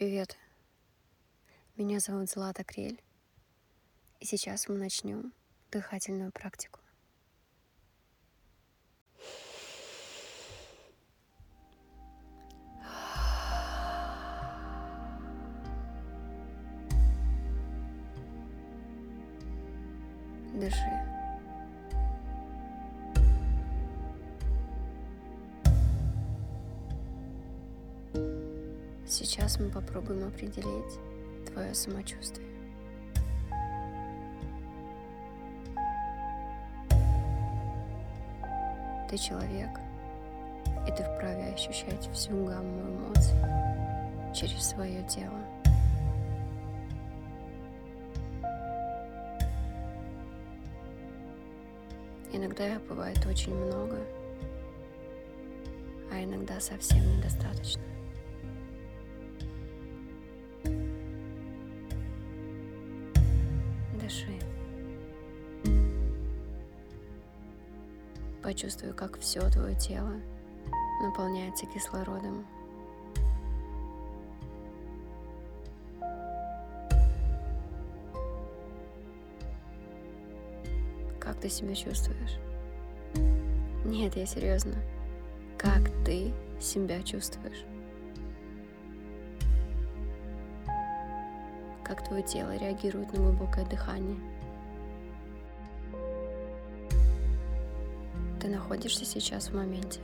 Привет. Меня зовут Злата Крель. И сейчас мы начнем дыхательную практику. Дыши. Сейчас мы попробуем определить твое самочувствие. Ты человек, и ты вправе ощущать всю гамму эмоций через свое тело. Иногда их бывает очень много, а иногда совсем недостаточно. Почувствуй, как все твое тело наполняется кислородом. Как ты себя чувствуешь? Нет, я серьезно. Как ты себя чувствуешь? Как твое тело реагирует на глубокое дыхание? Ты находишься сейчас в моменте.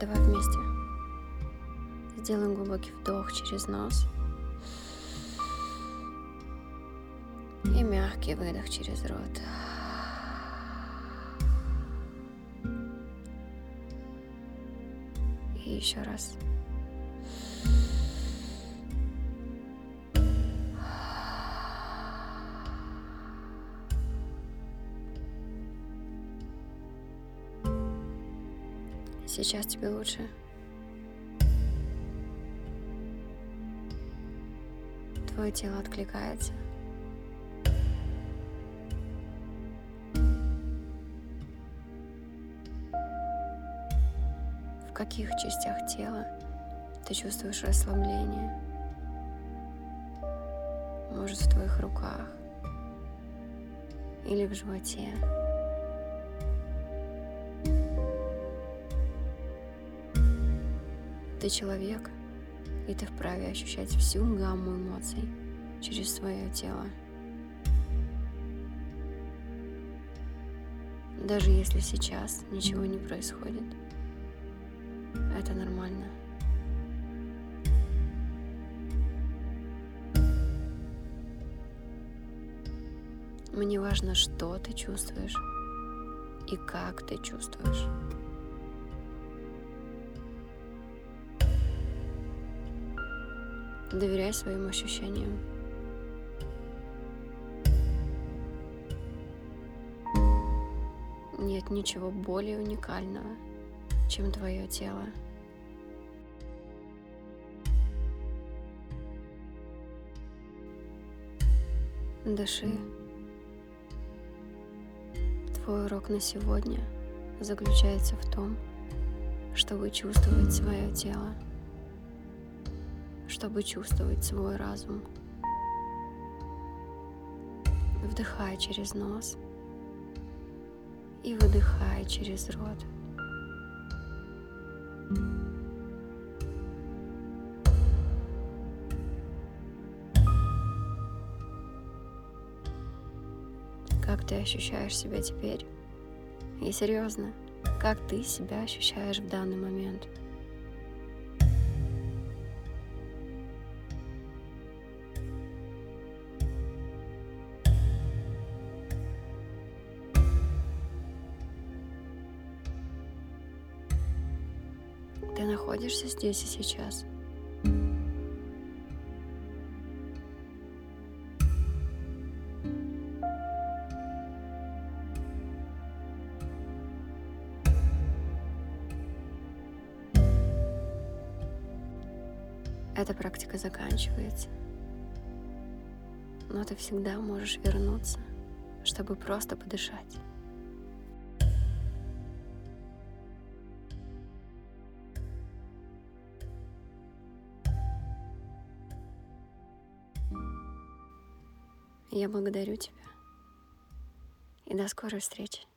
Давай вместе. Сделаем глубокий вдох через нос. И мягкий выдох через рот. И еще раз. Сейчас тебе лучше. Твое тело откликается. В каких частях тела ты чувствуешь расслабление? Может, в твоих руках или в животе? Ты человек, и ты вправе ощущать всю гамму эмоций через свое тело. Даже если сейчас ничего не происходит, это нормально. Мне важно, что ты чувствуешь и как ты чувствуешь. Доверяй своим ощущениям. Нет ничего более уникального, чем твое тело. Дыши. Твой урок на сегодня заключается в том, чтобы чувствовать свое тело чтобы чувствовать свой разум. Вдыхай через нос и выдыхай через рот. Как ты ощущаешь себя теперь? И серьезно, как ты себя ощущаешь в данный момент? Находишься здесь и сейчас. Эта практика заканчивается. Но ты всегда можешь вернуться, чтобы просто подышать. Я благодарю тебя. И до скорой встречи.